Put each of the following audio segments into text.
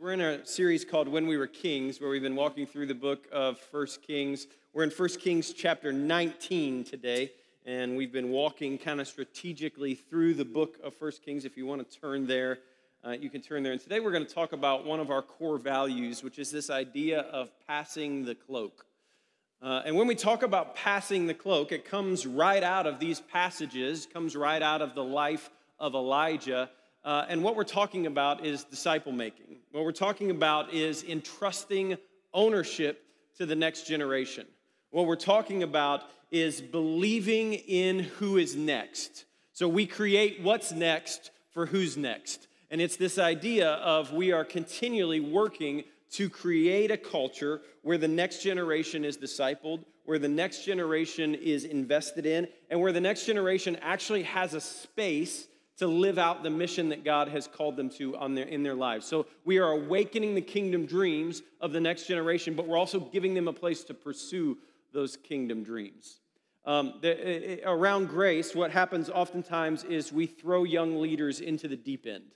We're in a series called When We Were Kings, where we've been walking through the book of First Kings. We're in First Kings chapter 19 today, and we've been walking kind of strategically through the book of First Kings. If you want to turn there, uh, you can turn there. And today we're going to talk about one of our core values, which is this idea of passing the cloak. Uh, and when we talk about passing the cloak, it comes right out of these passages, comes right out of the life of Elijah uh, and what we're talking about is disciple making. What we're talking about is entrusting ownership to the next generation. What we're talking about is believing in who is next. So we create what's next for who's next. And it's this idea of we are continually working to create a culture where the next generation is discipled, where the next generation is invested in, and where the next generation actually has a space to live out the mission that God has called them to on their, in their lives. So we are awakening the kingdom dreams of the next generation, but we're also giving them a place to pursue those kingdom dreams. Um, the, around grace, what happens oftentimes is we throw young leaders into the deep end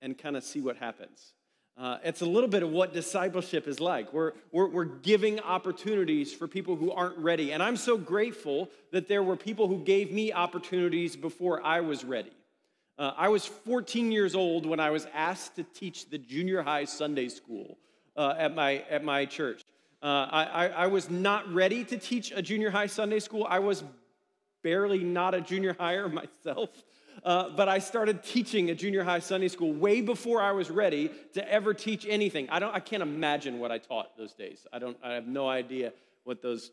and kind of see what happens. Uh, it's a little bit of what discipleship is like. We're, we're, we're, giving opportunities for people who aren't ready. And I'm so grateful that there were people who gave me opportunities before I was ready. Uh, I was 14 years old when I was asked to teach the junior high Sunday school uh, at, my, at my church. Uh, I, I, was not ready to teach a junior high Sunday school. I was barely not a junior higher myself. Uh, but I started teaching a junior high Sunday school way before I was ready to ever teach anything. I, don't, I can't imagine what I taught those days. I, don't, I have no idea what those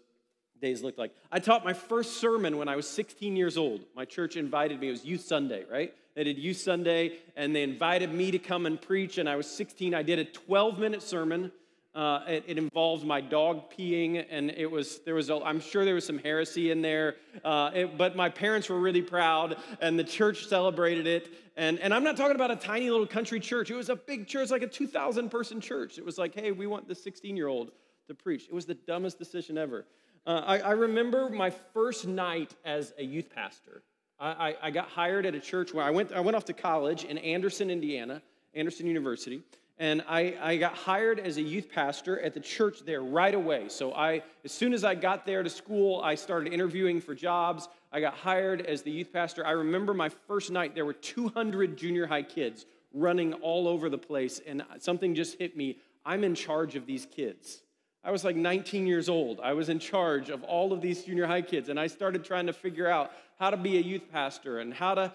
days looked like. I taught my first sermon when I was 16 years old. My church invited me, it was Youth Sunday, right? They did Youth Sunday, and they invited me to come and preach. And I was 16. I did a 12 minute sermon. Uh, it, it, involved my dog peeing, and it was there was a, I'm sure there was some heresy in there, uh, it, but my parents were really proud, and the church celebrated it. And and I'm not talking about a tiny little country church. It was a big church, like a 2,000 person church. It was like, hey, we want the 16 year old to preach. It was the dumbest decision ever. Uh, I, I remember my first night as a youth pastor. I, I, got hired at a church where I went, I went off to college in Anderson, Indiana, Anderson University, and I, I got hired as a youth pastor at the church there right away. So I, as soon as I got there to school, I started interviewing for jobs. I got hired as the youth pastor. I remember my first night, there were 200 junior high kids running all over the place, and something just hit me. I'm in charge of these kids. I was like 19 years old. I was in charge of all of these junior high kids, and I started trying to figure out how to be a youth pastor and how to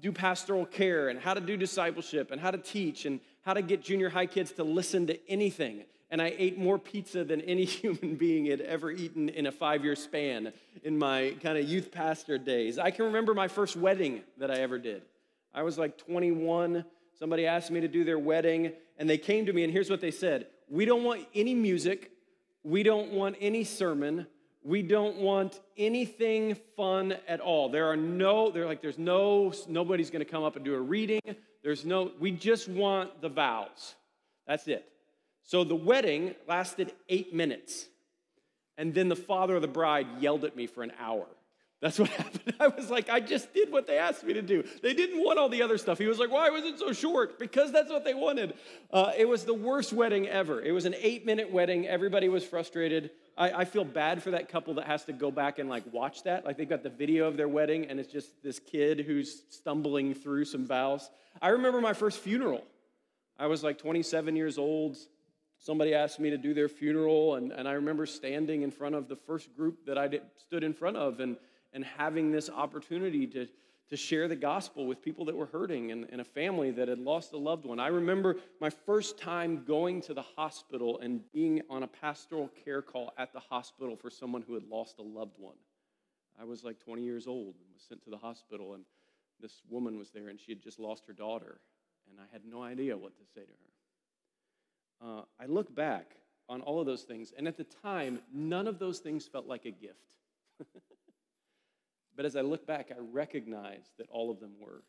do pastoral care and how to do discipleship and how to teach and how to get junior high kids to listen to anything. And I ate more pizza than any human being had ever eaten in a five year span in my kind of youth pastor days. I can remember my first wedding that I ever did. I was like 21. Somebody asked me to do their wedding, and they came to me, and here's what they said We don't want any music. We don't want any sermon. We don't want anything fun at all. There are no, they're like, there's no, nobody's going to come up and do a reading. There's no, we just want the vows. That's it. So the wedding lasted eight minutes. And then the father of the bride yelled at me for an hour. That's what happened. I was like, I just did what they asked me to do. They didn't want all the other stuff. He was like, Why was it so short? Because that's what they wanted. Uh, it was the worst wedding ever. It was an eight minute wedding. Everybody was frustrated. I, I, feel bad for that couple that has to go back and like watch that. Like they've got the video of their wedding and it's just this kid who's stumbling through some vows. I remember my first funeral. I was like 27 years old. Somebody asked me to do their funeral, and, and I remember standing in front of the first group that I did, stood in front of, and and having this opportunity to, to share the gospel with people that were hurting and, and a family that had lost a loved one. I remember my first time going to the hospital and being on a pastoral care call at the hospital for someone who had lost a loved one. I was like 20 years old and was sent to the hospital, and this woman was there, and she had just lost her daughter, and I had no idea what to say to her. Uh, I look back on all of those things, and at the time, none of those things felt like a gift. But as I look back, I recognize that all of them were.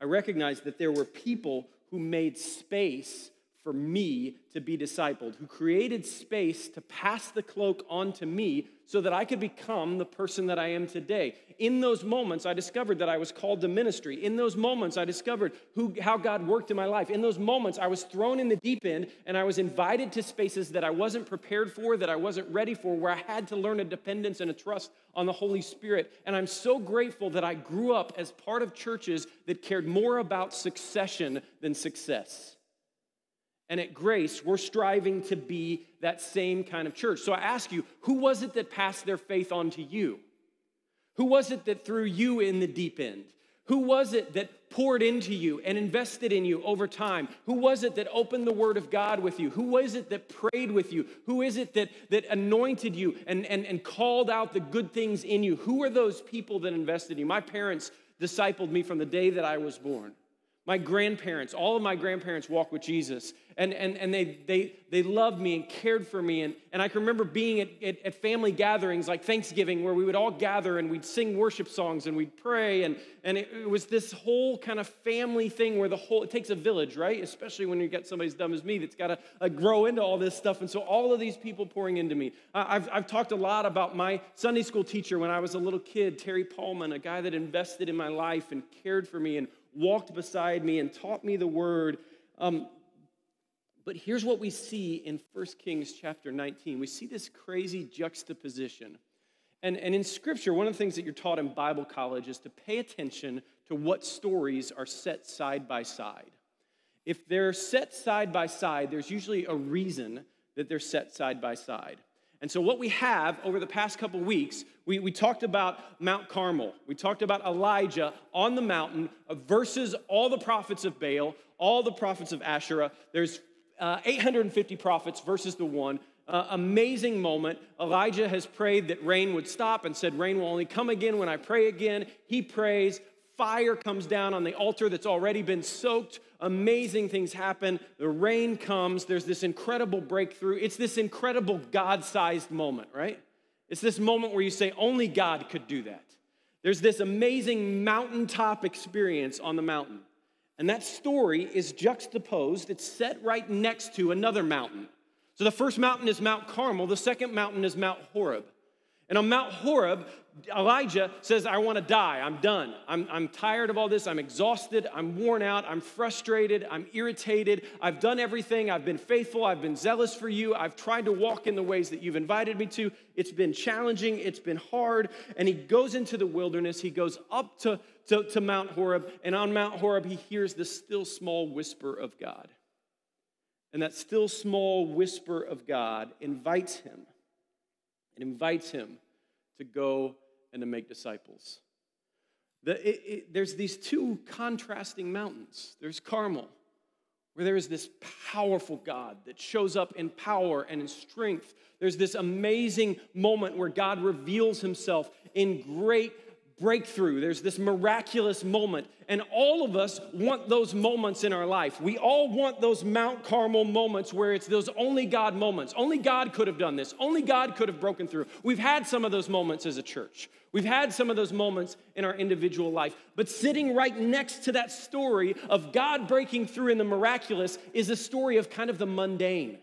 I recognize that there were people who made space for me to be discipled, who created space to pass the cloak on to me so that I could become the person that I am today. In those moments, I discovered that I was called to ministry. In those moments, I discovered who, how God worked in my life. In those moments, I was thrown in the deep end and I was invited to spaces that I wasn't prepared for, that I wasn't ready for, where I had to learn a dependence and a trust on the Holy Spirit. And I'm so grateful that I grew up as part of churches that cared more about succession than success. And at Grace, we're striving to be that same kind of church. So I ask you, who was it that passed their faith on to you? Who was it that threw you in the deep end? Who was it that poured into you and invested in you over time? Who was it that opened the Word of God with you? Who was it that prayed with you? Who is it that, that anointed you and, and, and called out the good things in you? Who are those people that invested in you? My parents discipled me from the day that I was born. My grandparents, all of my grandparents walk with Jesus, and, and, and they, they, they loved me and cared for me. And, and I can remember being at, at, at, family gatherings like Thanksgiving where we would all gather and we'd sing worship songs and we'd pray. And, and it, it was this whole kind of family thing where the whole, it takes a village, right? Especially when you get somebody as dumb as me that's got to uh, grow into all this stuff. And so all of these people pouring into me. I've, I've talked a lot about my Sunday school teacher when I was a little kid, Terry Paulman, a guy that invested in my life and cared for me and walked beside me and taught me the word. Um, but here's what we see in 1 Kings chapter 19. We see this crazy juxtaposition. And, and in Scripture, one of the things that you're taught in Bible college is to pay attention to what stories are set side by side. If they're set side by side, there's usually a reason that they're set side by side. And so, what we have over the past couple weeks, we, we talked about Mount Carmel. We talked about Elijah on the mountain versus all the prophets of Baal, all the prophets of Asherah. There's uh, 850 prophets versus the one. Uh, amazing moment. Elijah has prayed that rain would stop and said, Rain will only come again when I pray again. He prays. Fire comes down on the altar that's already been soaked amazing things happen. The rain comes. There's this incredible breakthrough. It's this incredible God sized moment, right? It's this moment where you say, only God could do that. There's this amazing mountaintop experience on the mountain. And that story is juxtaposed, it's set right next to another mountain. So the first mountain is Mount Carmel, the second mountain is Mount Horeb. And on Mount Horeb, Elijah says, I want to die. I'm done. I'm, I'm tired of all this. I'm exhausted. I'm worn out. I'm frustrated. I'm irritated. I've done everything. I've been faithful. I've been zealous for you. I've tried to walk in the ways that you've invited me to. It's been challenging. It's been hard. And he goes into the wilderness. He goes up to, to, to Mount Horeb. And on Mount Horeb, he hears the still small whisper of God. And that still small whisper of God invites him. It invites him to go and to make disciples. The, it, it, there's these two contrasting mountains. There's Carmel, where there is this powerful God that shows up in power and in strength. There's this amazing moment where God reveals himself in great breakthrough. There's this miraculous moment. And all of us want those moments in our life. We all want those Mount Carmel moments where it's those only God moments. Only God could have done this. Only God could have broken through. We've had some of those moments as a church. We've had some of those moments in our individual life. But sitting right next to that story of God breaking through in the miraculous is a story of kind of the mundane.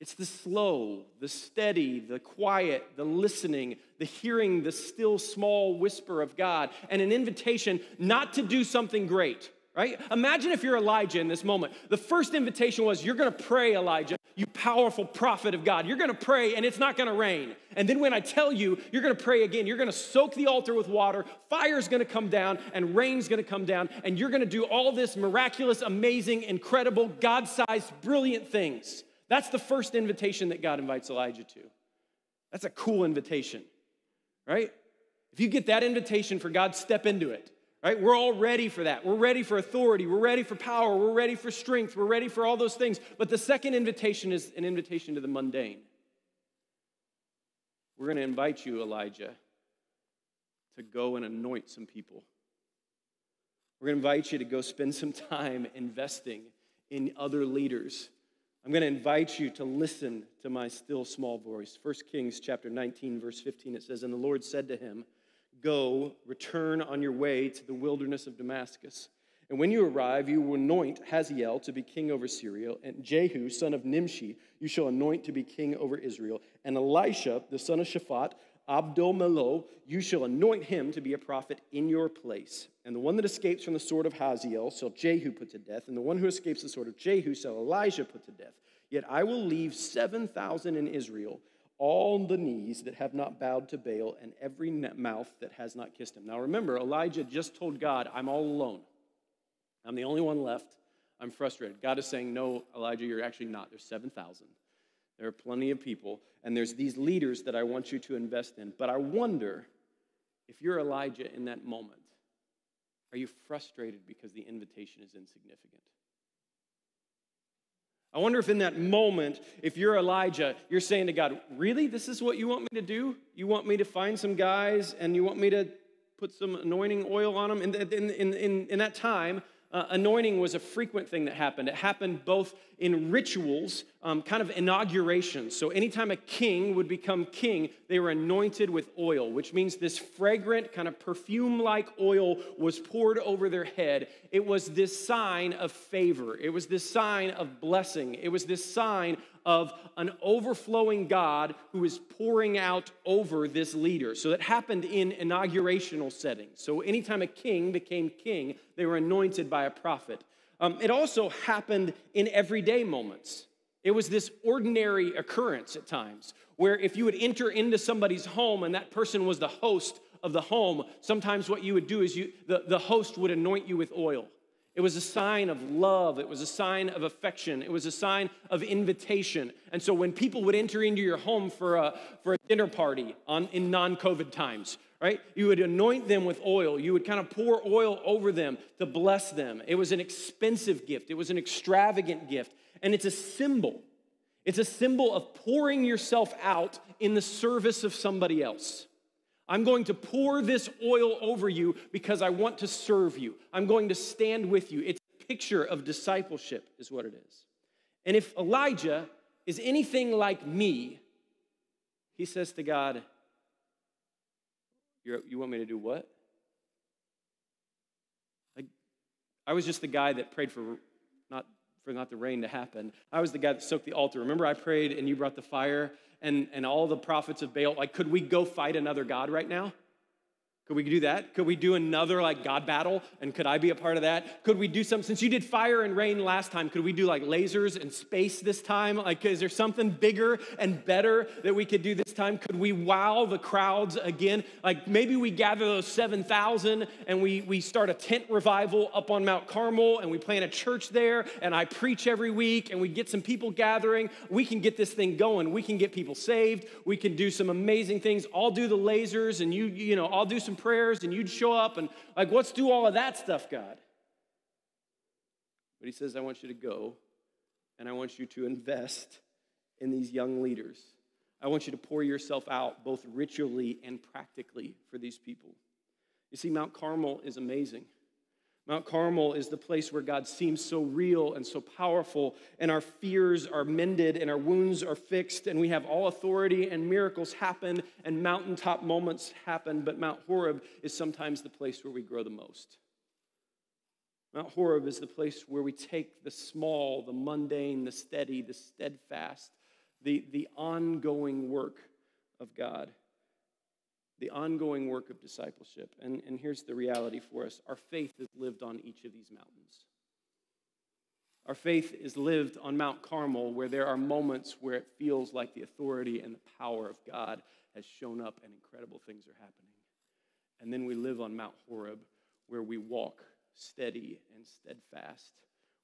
It's the slow, the steady, the quiet, the listening, the hearing the still small whisper of God, and an invitation not to do something great, right? Imagine if you're Elijah in this moment. The first invitation was, You're gonna pray, Elijah, you powerful prophet of God. You're gonna pray, and it's not gonna rain. And then when I tell you, you're gonna pray again, you're gonna soak the altar with water, fire's gonna come down, and rain's gonna come down, and you're gonna do all this miraculous, amazing, incredible, God sized, brilliant things. That's the first invitation that God invites Elijah to. That's a cool invitation, right? If you get that invitation for God, step into it, right? We're all ready for that. We're ready for authority. We're ready for power. We're ready for strength. We're ready for all those things. But the second invitation is an invitation to the mundane. We're going to invite you, Elijah, to go and anoint some people. We're going to invite you to go spend some time investing in other leaders I'm going to invite you to listen to my still small voice. 1 Kings chapter 19 verse 15 it says and the Lord said to him, "Go, return on your way to the wilderness of Damascus, And when you arrive, you will anoint Hazael to be king over Syria, and Jehu, son of Nimshi, you shall anoint to be king over Israel, and Elisha, the son of Shaphat, Abdul you shall anoint him to be a prophet in your place. And the one that escapes from the sword of Hazael shall Jehu put to death, and the one who escapes the sword of Jehu shall Elijah put to death. Yet I will leave 7,000 in Israel, all the knees that have not bowed to Baal, and every mouth that has not kissed him. Now remember, Elijah just told God, I'm all alone. I'm the only one left. I'm frustrated. God is saying, No, Elijah, you're actually not. There's 7,000. There are plenty of people, and there's these leaders that I want you to invest in. But I wonder if you're Elijah in that moment, are you frustrated because the invitation is insignificant? I wonder if in that moment, if you're Elijah, you're saying to God, Really? This is what you want me to do? You want me to find some guys and you want me to put some anointing oil on them? In, in, in, in, that time, uh, anointing was a frequent thing that happened. It happened both in rituals, um, kind of inaugurations. So, anytime a king would become king, they were anointed with oil, which means this fragrant, kind of perfume like oil was poured over their head. It was this sign of favor, it was this sign of blessing, it was this sign of an overflowing God who is pouring out over this leader. So that happened in inaugurational settings. So anytime a king became king, they were anointed by a prophet. Um, it also happened in everyday moments. It was this ordinary occurrence at times where if you would enter into somebody's home and that person was the host of the home, sometimes what you would do is you, the, the host would anoint you with oil. It was a sign of love. It was a sign of affection. It was a sign of invitation. And so when people would enter into your home for a, for a dinner party on, in non COVID times, right, you would anoint them with oil. You would kind of pour oil over them to bless them. It was an expensive gift, it was an extravagant gift. And it's a symbol. It's a symbol of pouring yourself out in the service of somebody else. I'm going to pour this oil over you because I want to serve you. I'm going to stand with you. It's a picture of discipleship, is what it is. And if Elijah is anything like me, he says to God, You want me to do what? Like, I was just the guy that prayed for not for not the rain to happen. I was the guy that soaked the altar. Remember, I prayed and you brought the fire and, and all the prophets of Baal. Like, could we go fight another God right now? Could we do that? Could we do another like God battle? And could I be a part of that? Could we do something? Since you did fire and rain last time, could we do like lasers and space this time? Like, is there something bigger and better that we could do this time? Could we wow the crowds again? Like maybe we gather those 7,000 and we, we start a tent revival up on Mount Carmel and we plant a church there and I preach every week and we get some people gathering. We can get this thing going. We can get people saved. We can do some amazing things. I'll do the lasers and you, you know, I'll do some prayers and you'd show up and, like, let's do all of that stuff, God. But he says, I want you to go and I want you to invest in these young leaders. I want you to pour yourself out both ritually and practically for these people. You see, Mount Carmel is amazing. Mount Carmel is the place where God seems so real and so powerful, and our fears are mended and our wounds are fixed, and we have all authority, and miracles happen, and mountaintop moments happen. But Mount Horeb is sometimes the place where we grow the most. Mount Horeb is the place where we take the small, the mundane, the steady, the steadfast, the, the ongoing work of God the ongoing work of discipleship. And, and here's the reality for us our faith is lived on each of these mountains. Our faith is lived on Mount Carmel, where there are moments where it feels like the authority and the power of God has shown up and incredible things are happening. And then we live on Mount Horeb, where we walk steady and steadfast,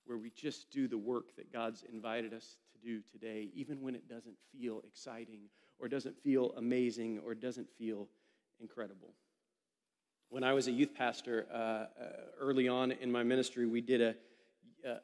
where we just do the work that God's invited us to do today, even when it doesn't feel exciting or doesn't feel amazing or doesn't feel incredible. When I was a youth pastor uh, uh, early on in my ministry, we did a,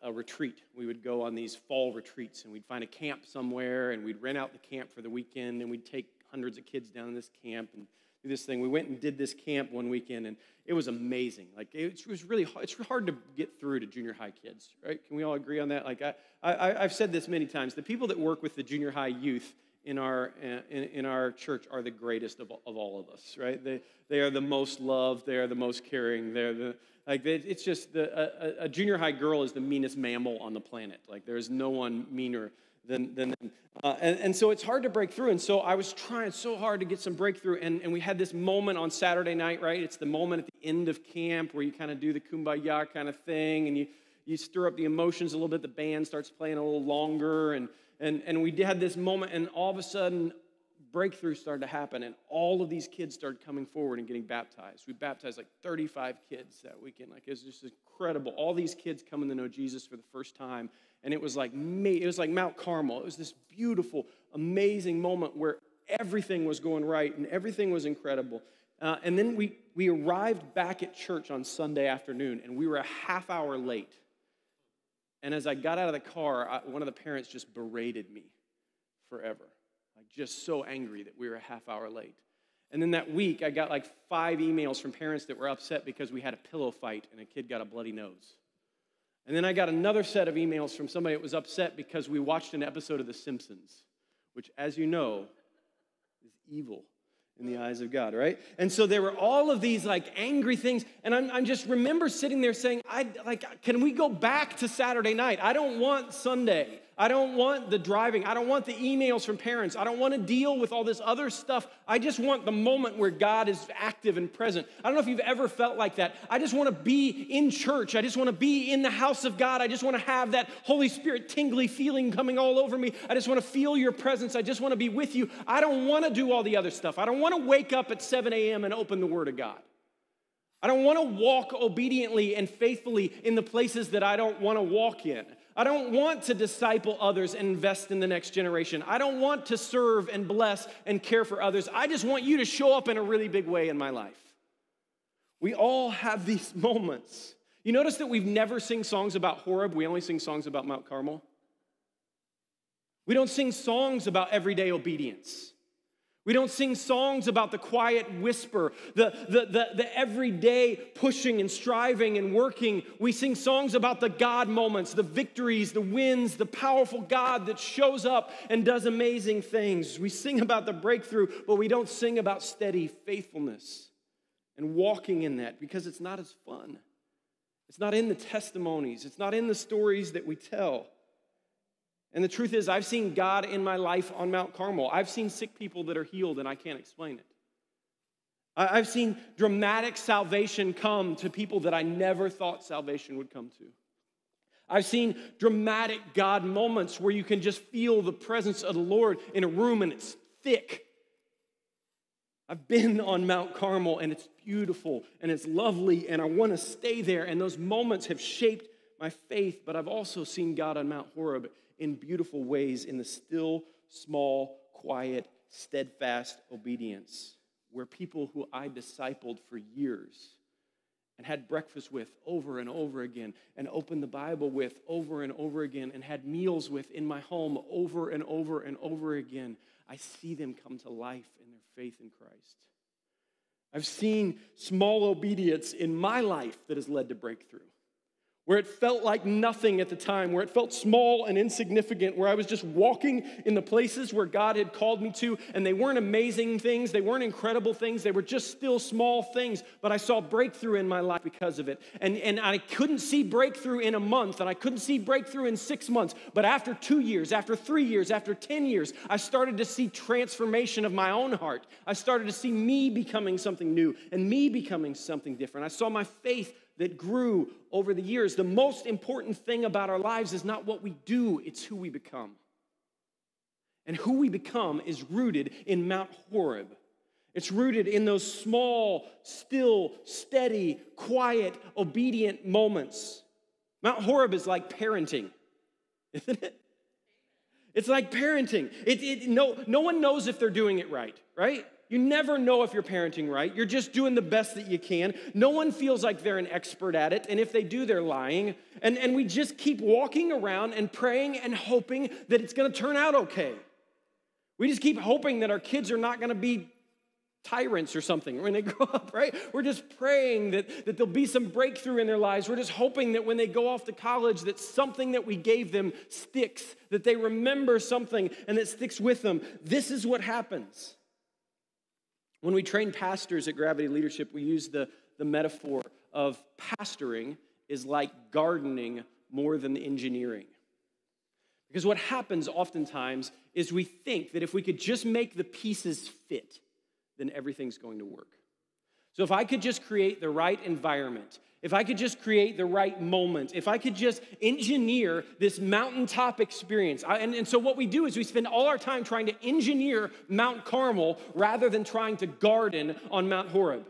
a retreat. We would go on these fall retreats and we'd find a camp somewhere and we'd rent out the camp for the weekend and we'd take hundreds of kids down to this camp and do this thing. We went and did this camp one weekend and it was amazing. Like it was really hard. It's hard to get through to junior high kids, right? Can we all agree on that? Like I, I, I've said this many times. The people that work with the junior high youth in our, uh, in, in our church are the greatest of, of all of us, right? They, they are the most loved, they are the most caring, they're the, like, it's just the, a, a junior high girl is the meanest mammal on the planet. Like, there's no one meaner than, than them. Uh, and, and so it's hard to break through. And so I was trying so hard to get some breakthrough. And, and we had this moment on Saturday night, right? It's the moment at the end of camp where you kind of do the kumbaya kind of thing and you, you stir up the emotions a little bit. The band starts playing a little longer. And, and, and we had this moment, and all of a sudden, breakthrough started to happen, and all of these kids started coming forward and getting baptized. We baptized like 35 kids that weekend. Like it was just incredible. All these kids coming to know Jesus for the first time, and it was like it was like Mount Carmel. It was this beautiful, amazing moment where everything was going right and everything was incredible. Uh, and then we we arrived back at church on Sunday afternoon, and we were a half hour late. And as I got out of the car, I, one of the parents just berated me forever Like, just so angry that we were a half hour late. And then that week, I got like five emails from parents that were upset because we had a pillow fight and a kid got a bloody nose. And then I got another set of emails from somebody that was upset because we watched an episode of The Simpsons, which, as you know, is evil in the eyes of God, right? And so there were all of these like angry things. And I'm, I'm just remember sitting there saying, I like, can we go back to Saturday night? I don't want Sunday. I don't want the driving. I don't want the emails from parents. I don't want to deal with all this other stuff. I just want the moment where God is active and present. I don't know if you've ever felt like that. I just want to be in church. I just want to be in the house of God. I just want to have that Holy Spirit tingly feeling coming all over me. I just want to feel your presence. I just want to be with you. I don't want to do all the other stuff. I don't want to wake up at 7 a.m. and open the Word of God. I don't want to walk obediently and faithfully in the places that I don't want to walk in. I don't want to disciple others and invest in the next generation. I don't want to serve and bless and care for others. I just want you to show up in a really big way in my life. We all have these moments. You notice that we've never sing songs about Horeb, we only sing songs about Mount Carmel. We don't sing songs about everyday obedience. We don't sing songs about the quiet whisper, the, the, the, the, everyday pushing and striving and working. We sing songs about the God moments, the victories, the wins, the powerful God that shows up and does amazing things. We sing about the breakthrough, but we don't sing about steady faithfulness and walking in that because it's not as fun. It's not in the testimonies, it's not in the stories that we tell. And the truth is, I've seen God in my life on Mount Carmel. I've seen sick people that are healed, and I can't explain it. I've seen dramatic salvation come to people that I never thought salvation would come to. I've seen dramatic God moments where you can just feel the presence of the Lord in a room and it's thick. I've been on Mount Carmel and it's beautiful and it's lovely and I want to stay there. And those moments have shaped my faith, but I've also seen God on Mount Horeb in beautiful ways in the still, small, quiet, steadfast obedience, where people who I discipled for years and had breakfast with over and over again, and opened the Bible with over and over again, and had meals with in my home over and over and over again, I see them come to life in their faith in Christ. I've seen small obedience in my life that has led to breakthrough where it felt like nothing at the time, where it felt small and insignificant, where I was just walking in the places where God had called me to, and they weren't amazing things, they weren't incredible things, they were just still small things, but I saw breakthrough in my life because of it. And, and I couldn't see breakthrough in a month, and I couldn't see breakthrough in six months, but after two years, after three years, after 10 years, I started to see transformation of my own heart. I started to see me becoming something new and me becoming something different. I saw my faith that grew over the years. The most important thing about our lives is not what we do, it's who we become. And who we become is rooted in Mount Horeb. It's rooted in those small, still, steady, quiet, obedient moments. Mount Horeb is like parenting, isn't it? It's like parenting. It, it, no, no one knows if they're doing it right, right? You never know if you're parenting right. You're just doing the best that you can. No one feels like they're an expert at it. And if they do, they're lying. And, and we just keep walking around and praying and hoping that it's going to turn out okay. We just keep hoping that our kids are not going to be tyrants or something when they grow up, right? We're just praying that, that there'll be some breakthrough in their lives. We're just hoping that when they go off to college, that something that we gave them sticks, that they remember something and it sticks with them. This is what happens. When we train pastors at Gravity Leadership, we use the, the metaphor of pastoring is like gardening more than engineering. Because what happens oftentimes is we think that if we could just make the pieces fit, then everything's going to work. So if I could just create the right environment, if I could just create the right moment, if I could just engineer this mountaintop experience. I, and, and so, what we do is we spend all our time trying to engineer Mount Carmel rather than trying to garden on Mount Horeb.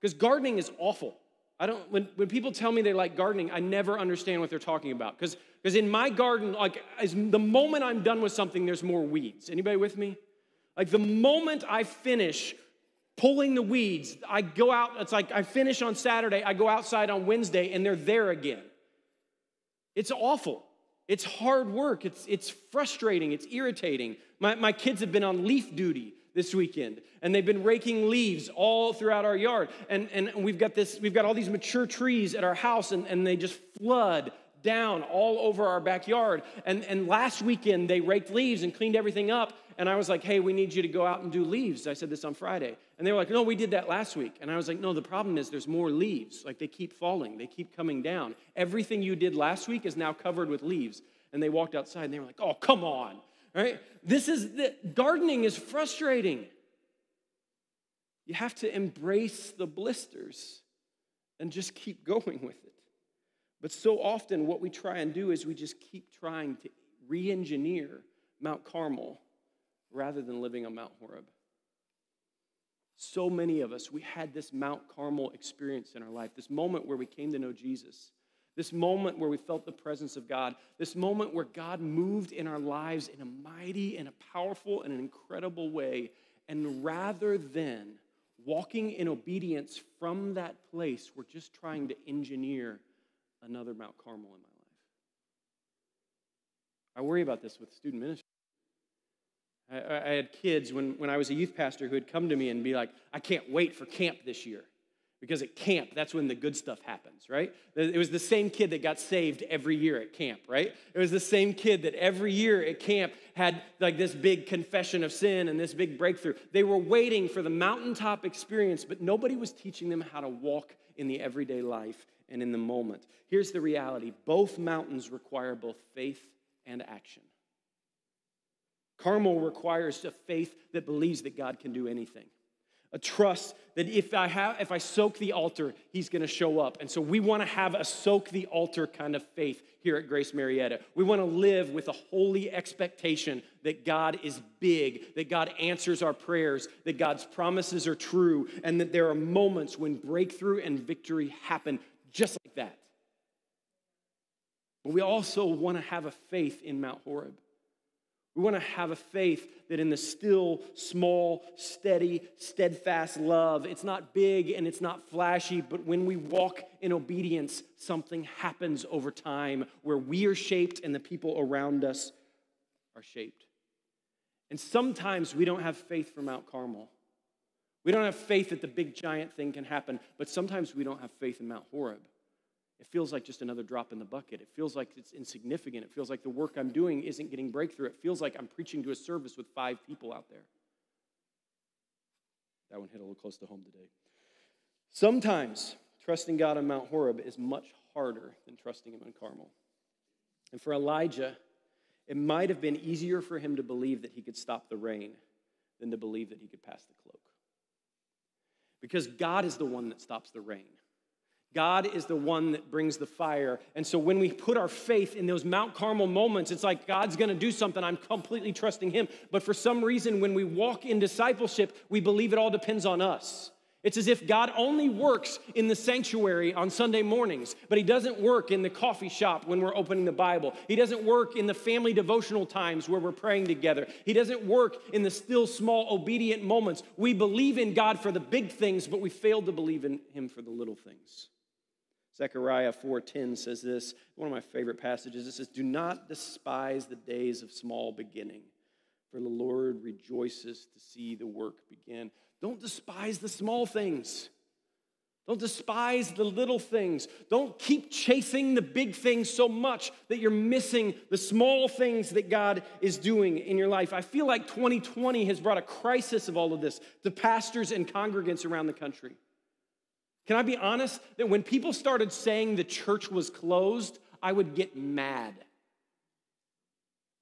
Because gardening is awful. I don't, when, when people tell me they like gardening, I never understand what they're talking about. Because because in my garden, like as the moment I'm done with something, there's more weeds. Anybody with me? Like the moment I finish pulling the weeds. I go out, it's like I finish on Saturday, I go outside on Wednesday, and they're there again. It's awful. It's hard work. It's, it's frustrating. It's irritating. My, my kids have been on leaf duty this weekend and they've been raking leaves all throughout our yard and, and we've got this we've got all these mature trees at our house and, and they just flood down all over our backyard. And, and last weekend, they raked leaves and cleaned everything up. And I was like, hey, we need you to go out and do leaves. I said this on Friday. And they were like, no, we did that last week. And I was like, no, the problem is there's more leaves. Like they keep falling, they keep coming down. Everything you did last week is now covered with leaves. And they walked outside and they were like, oh, come on. Right? This is, the, gardening is frustrating. You have to embrace the blisters and just keep going with it. But so often, what we try and do is we just keep trying to re engineer Mount Carmel rather than living on Mount Horeb. So many of us, we had this Mount Carmel experience in our life, this moment where we came to know Jesus, this moment where we felt the presence of God, this moment where God moved in our lives in a mighty and a powerful and an incredible way. And rather than walking in obedience from that place, we're just trying to engineer another Mount Carmel in my life. I worry about this with student ministry. I, I, had kids when, when I was a youth pastor who would come to me and be like, I can't wait for camp this year. Because at camp, that's when the good stuff happens, right? It was the same kid that got saved every year at camp, right? It was the same kid that every year at camp had like this big confession of sin and this big breakthrough. They were waiting for the mountaintop experience, but nobody was teaching them how to walk in the everyday life and in the moment. Here's the reality both mountains require both faith and action. Carmel requires a faith that believes that God can do anything. A trust that if I have if I soak the altar, he's going to show up. And so we want to have a soak the altar kind of faith here at Grace Marietta. We want to live with a holy expectation that God is big, that God answers our prayers, that God's promises are true, and that there are moments when breakthrough and victory happen just like that. But we also want to have a faith in Mount Horeb. We want to have a faith that in the still, small, steady, steadfast love, it's not big and it's not flashy, but when we walk in obedience, something happens over time where we are shaped and the people around us are shaped. And sometimes we don't have faith for Mount Carmel. We don't have faith that the big giant thing can happen, but sometimes we don't have faith in Mount Horeb. It feels like just another drop in the bucket. It feels like it's insignificant. It feels like the work I'm doing isn't getting breakthrough. It feels like I'm preaching to a service with five people out there. That one hit a little close to home today. Sometimes trusting God on Mount Horeb is much harder than trusting Him on Carmel. And for Elijah, it might have been easier for him to believe that he could stop the rain than to believe that he could pass the cloak. Because God is the one that stops the rain. God is the one that brings the fire. And so when we put our faith in those Mount Carmel moments, it's like God's gonna do something. I'm completely trusting Him. But for some reason, when we walk in discipleship, we believe it all depends on us. It's as if God only works in the sanctuary on Sunday mornings, but He doesn't work in the coffee shop when we're opening the Bible. He doesn't work in the family devotional times where we're praying together. He doesn't work in the still small obedient moments. We believe in God for the big things, but we fail to believe in Him for the little things. Zechariah 4:10 says this, one of my favorite passages. It says, "Do not despise the days of small beginning, for the Lord rejoices to see the work begin. Don't despise the small things. Don't despise the little things. Don't keep chasing the big things so much that you're missing the small things that God is doing in your life. I feel like 2020 has brought a crisis of all of this to pastors and congregants around the country. Can I be honest that when people started saying the church was closed, I would get mad.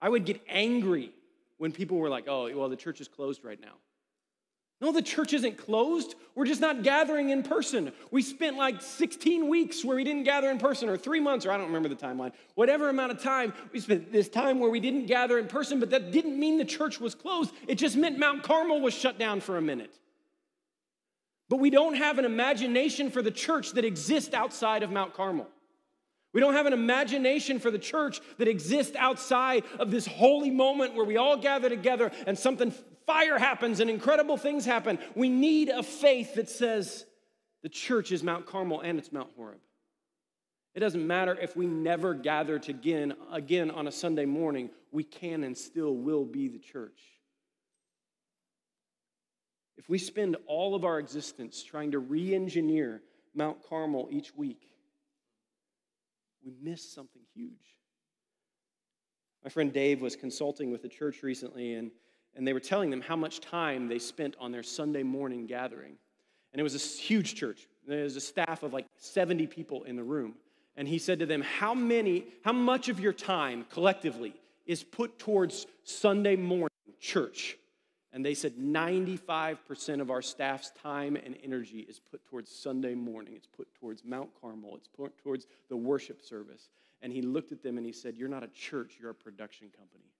I would get angry when people were like, oh, well, the church is closed right now. No, the church isn't closed. We're just not gathering in person. We spent like 16 weeks where we didn't gather in person, or three months, or I don't remember the timeline. Whatever amount of time, we spent this time where we didn't gather in person, but that didn't mean the church was closed. It just meant Mount Carmel was shut down for a minute. But we don't have an imagination for the church that exists outside of Mount Carmel. We don't have an imagination for the church that exists outside of this holy moment where we all gather together and something fire happens and incredible things happen. We need a faith that says the church is Mount Carmel and it's Mount Horeb. It doesn't matter if we never gather again, again on a Sunday morning, we can and still will be the church. If we spend all of our existence trying to re engineer Mount Carmel each week, we miss something huge. My friend Dave was consulting with a church recently, and, and they were telling them how much time they spent on their Sunday morning gathering. And it was a huge church. There was a staff of like 70 people in the room. And he said to them, How many, how much of your time collectively is put towards Sunday morning church? And they said 95% of our staff's time and energy is put towards Sunday morning. It's put towards Mount Carmel. It's put towards the worship service. And he looked at them and he said, You're not a church, you're a production company.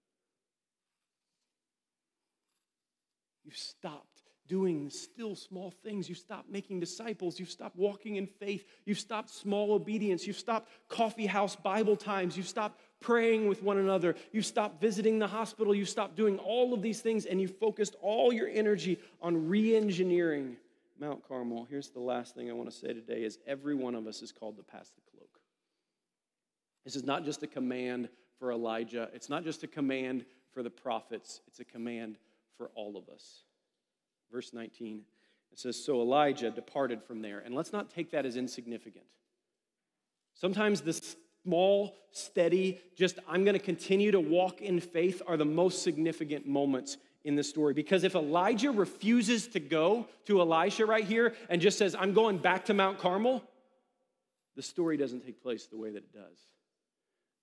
You've stopped doing still small things. You've stopped making disciples. You've stopped walking in faith. You've stopped small obedience. You've stopped coffee house Bible times. You've stopped praying with one another. You've stopped visiting the hospital. You've stopped doing all of these things and you focused all your energy on re engineering Mount Carmel. Here's the last thing I want to say today is every one of us is called to pass the cloak. This is not just a command for Elijah. It's not just a command for the prophets. It's a command for all of us. Verse 19, it says, So Elijah departed from there. And let's not take that as insignificant. Sometimes this small, steady, just I'm going to continue to walk in faith are the most significant moments in the story. Because if Elijah refuses to go to Elisha right here and just says, I'm going back to Mount Carmel, the story doesn't take place the way that it does.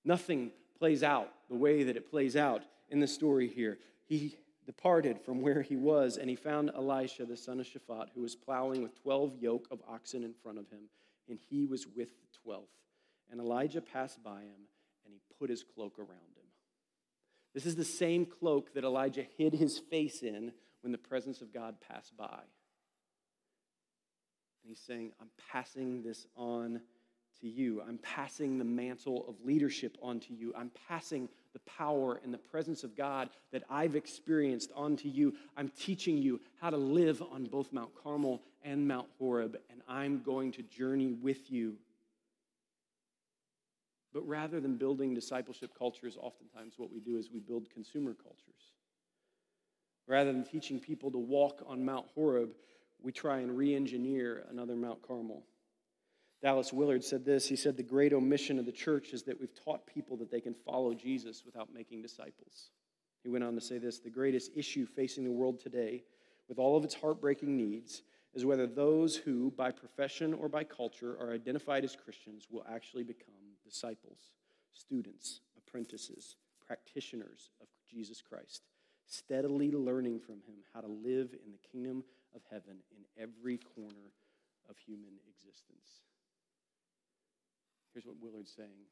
Nothing plays out the way that it plays out in the story here. He departed from where he was, and he found Elisha, the son of Shaphat, who was plowing with 12 yoke of oxen in front of him, and he was with the 12th. And Elijah passed by him, and he put his cloak around him. This is the same cloak that Elijah hid his face in when the presence of God passed by. And he's saying, I'm passing this on to you. I'm passing the mantle of leadership onto you. I'm passing the power and the presence of God that I've experienced onto you. I'm teaching you how to live on both Mount Carmel and Mount Horeb, and I'm going to journey with you. But rather than building discipleship cultures, oftentimes what we do is we build consumer cultures. Rather than teaching people to walk on Mount Horeb, we try and re engineer another Mount Carmel. Dallas Willard said this. He said, The great omission of the church is that we've taught people that they can follow Jesus without making disciples. He went on to say this The greatest issue facing the world today, with all of its heartbreaking needs, is whether those who, by profession or by culture, are identified as Christians will actually become disciples, students, apprentices, practitioners of Jesus Christ, steadily learning from him how to live in the kingdom of heaven in every corner of human existence. Here's what Willard's saying.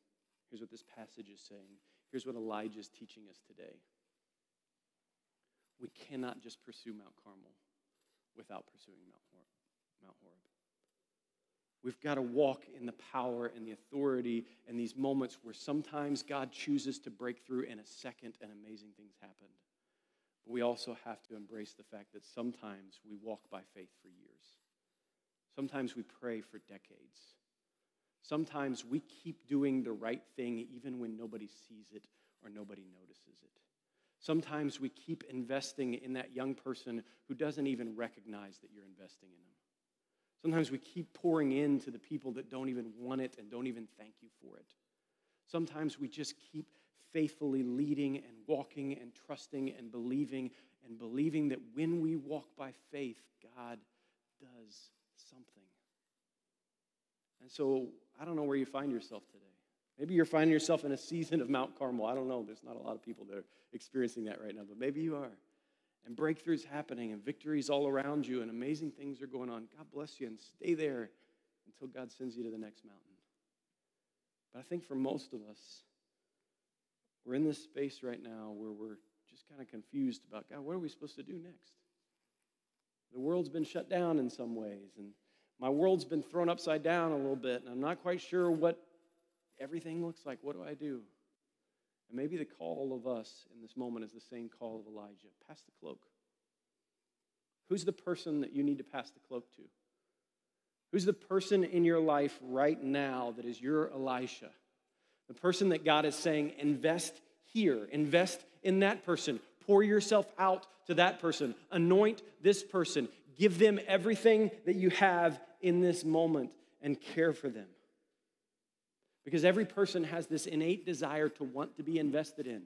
Here's what this passage is saying. Here's what Elijah is teaching us today. We cannot just pursue Mount Carmel without pursuing Mount Horeb. Mount Horeb. We've got to walk in the power and the authority and these moments where sometimes God chooses to break through in a second and amazing things happen. But we also have to embrace the fact that sometimes we walk by faith for years. Sometimes we pray for decades. Sometimes we keep doing the right thing even when nobody sees it or nobody notices it. Sometimes we keep investing in that young person who doesn't even recognize that you're investing in them. Sometimes we keep pouring into the people that don't even want it and don't even thank you for it. Sometimes we just keep faithfully leading and walking and trusting and believing and believing that when we walk by faith, God does something. And so I don't know where you find yourself today. Maybe you're finding yourself in a season of Mount Carmel. I don't know. There's not a lot of people that are experiencing that right now, but maybe you are. And breakthroughs happening and victories all around you and amazing things are going on. God bless you and stay there until God sends you to the next mountain. But I think for most of us, we're in this space right now where we're just kind of confused about God, what are we supposed to do next? The world's been shut down in some ways, and my world's been thrown upside down a little bit, and I'm not quite sure what everything looks like. What do I do? And maybe the call of us in this moment is the same call of Elijah pass the cloak. Who's the person that you need to pass the cloak to? Who's the person in your life right now that is your Elisha? The person that God is saying, invest here, invest in that person, pour yourself out to that person, anoint this person, give them everything that you have in this moment, and care for them. Because every person has this innate desire to want to be invested in.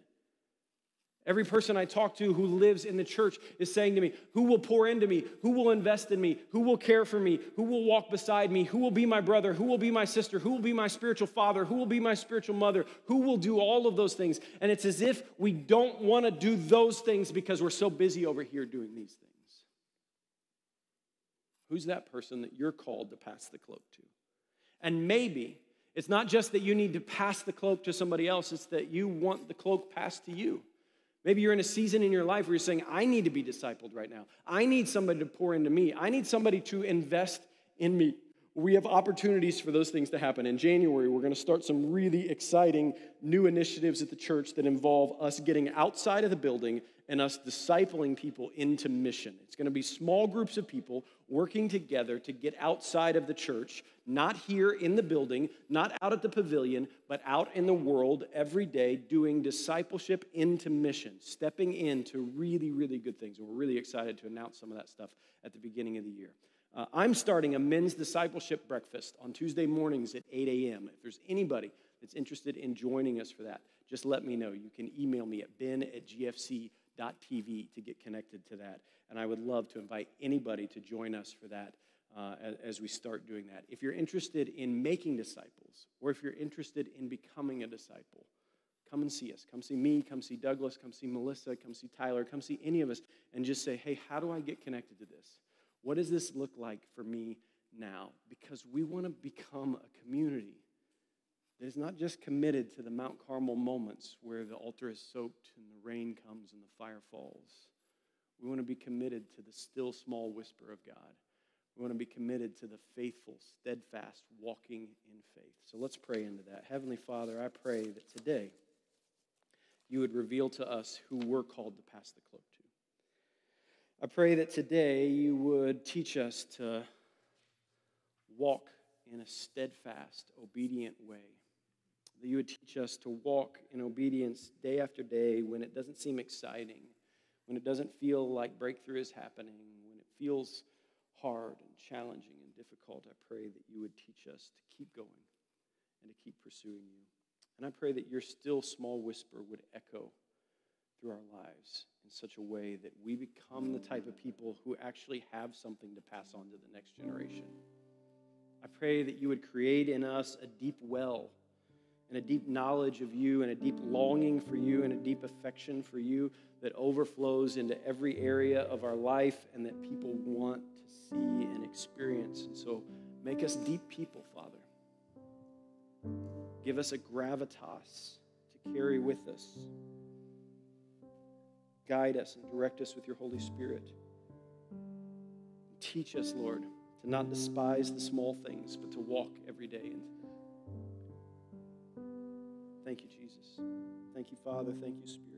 Every person I talk to who lives in the church is saying to me, Who will pour into me? Who will invest in me? Who will care for me? Who will walk beside me? Who will be my brother? Who will be my sister? Who will be my spiritual father? Who will be my spiritual mother? Who will do all of those things? And it's as if we don't want to do those things because we're so busy over here doing these things. Who's that person that you're called to pass the cloak to? And maybe it's not just that you need to pass the cloak to somebody else, it's that you want the cloak passed to you. Maybe you're in a season in your life where you're saying, I need to be discipled right now. I need somebody to pour into me. I need somebody to invest in me. We have opportunities for those things to happen. In January, we're going to start some really exciting new initiatives at the church that involve us getting outside of the building and us discipling people into mission. It's going to be small groups of people working together to get outside of the church, not here in the building, not out at the pavilion, but out in the world every day doing discipleship into mission, stepping into really, really good things. And we're really excited to announce some of that stuff at the beginning of the year. Uh, I'm starting a men's discipleship breakfast on Tuesday mornings at 8 a.m. If there's anybody that's interested in joining us for that, just let me know. You can email me at ben at gfc.com TV to get connected to that. And I would love to invite anybody to join us for that uh, as, as we start doing that. If you're interested in making disciples, or if you're interested in becoming a disciple, come and see us. Come see me, come see Douglas, come see Melissa, come see Tyler, come see any of us, and just say, hey, how do I get connected to this? What does this look like for me now? Because we want to become a community that is not just committed to the Mount Carmel moments where the altar is soaked and the rain comes and the fire falls. We want to be committed to the still small whisper of God. We want to be committed to the faithful, steadfast walking in faith. So let's pray into that. Heavenly Father, I pray that today you would reveal to us who we're called to pass the cloak to. I pray that today you would teach us to walk in a steadfast, obedient way that you would teach us to walk in obedience day after day when it doesn't seem exciting, when it doesn't feel like breakthrough is happening, when it feels hard and challenging and difficult. I pray that you would teach us to keep going and to keep pursuing you. And I pray that your still small whisper would echo through our lives in such a way that we become the type of people who actually have something to pass on to the next generation. I pray that you would create in us a deep well and a deep knowledge of you and a deep longing for you and a deep affection for you that overflows into every area of our life and that people want to see and experience. And so make us deep people, Father. Give us a gravitas to carry with us. Guide us and direct us with your Holy Spirit. Teach us, Lord, to not despise the small things, but to walk every day into Thank you, Jesus. Thank you, Father. Thank you, Spirit.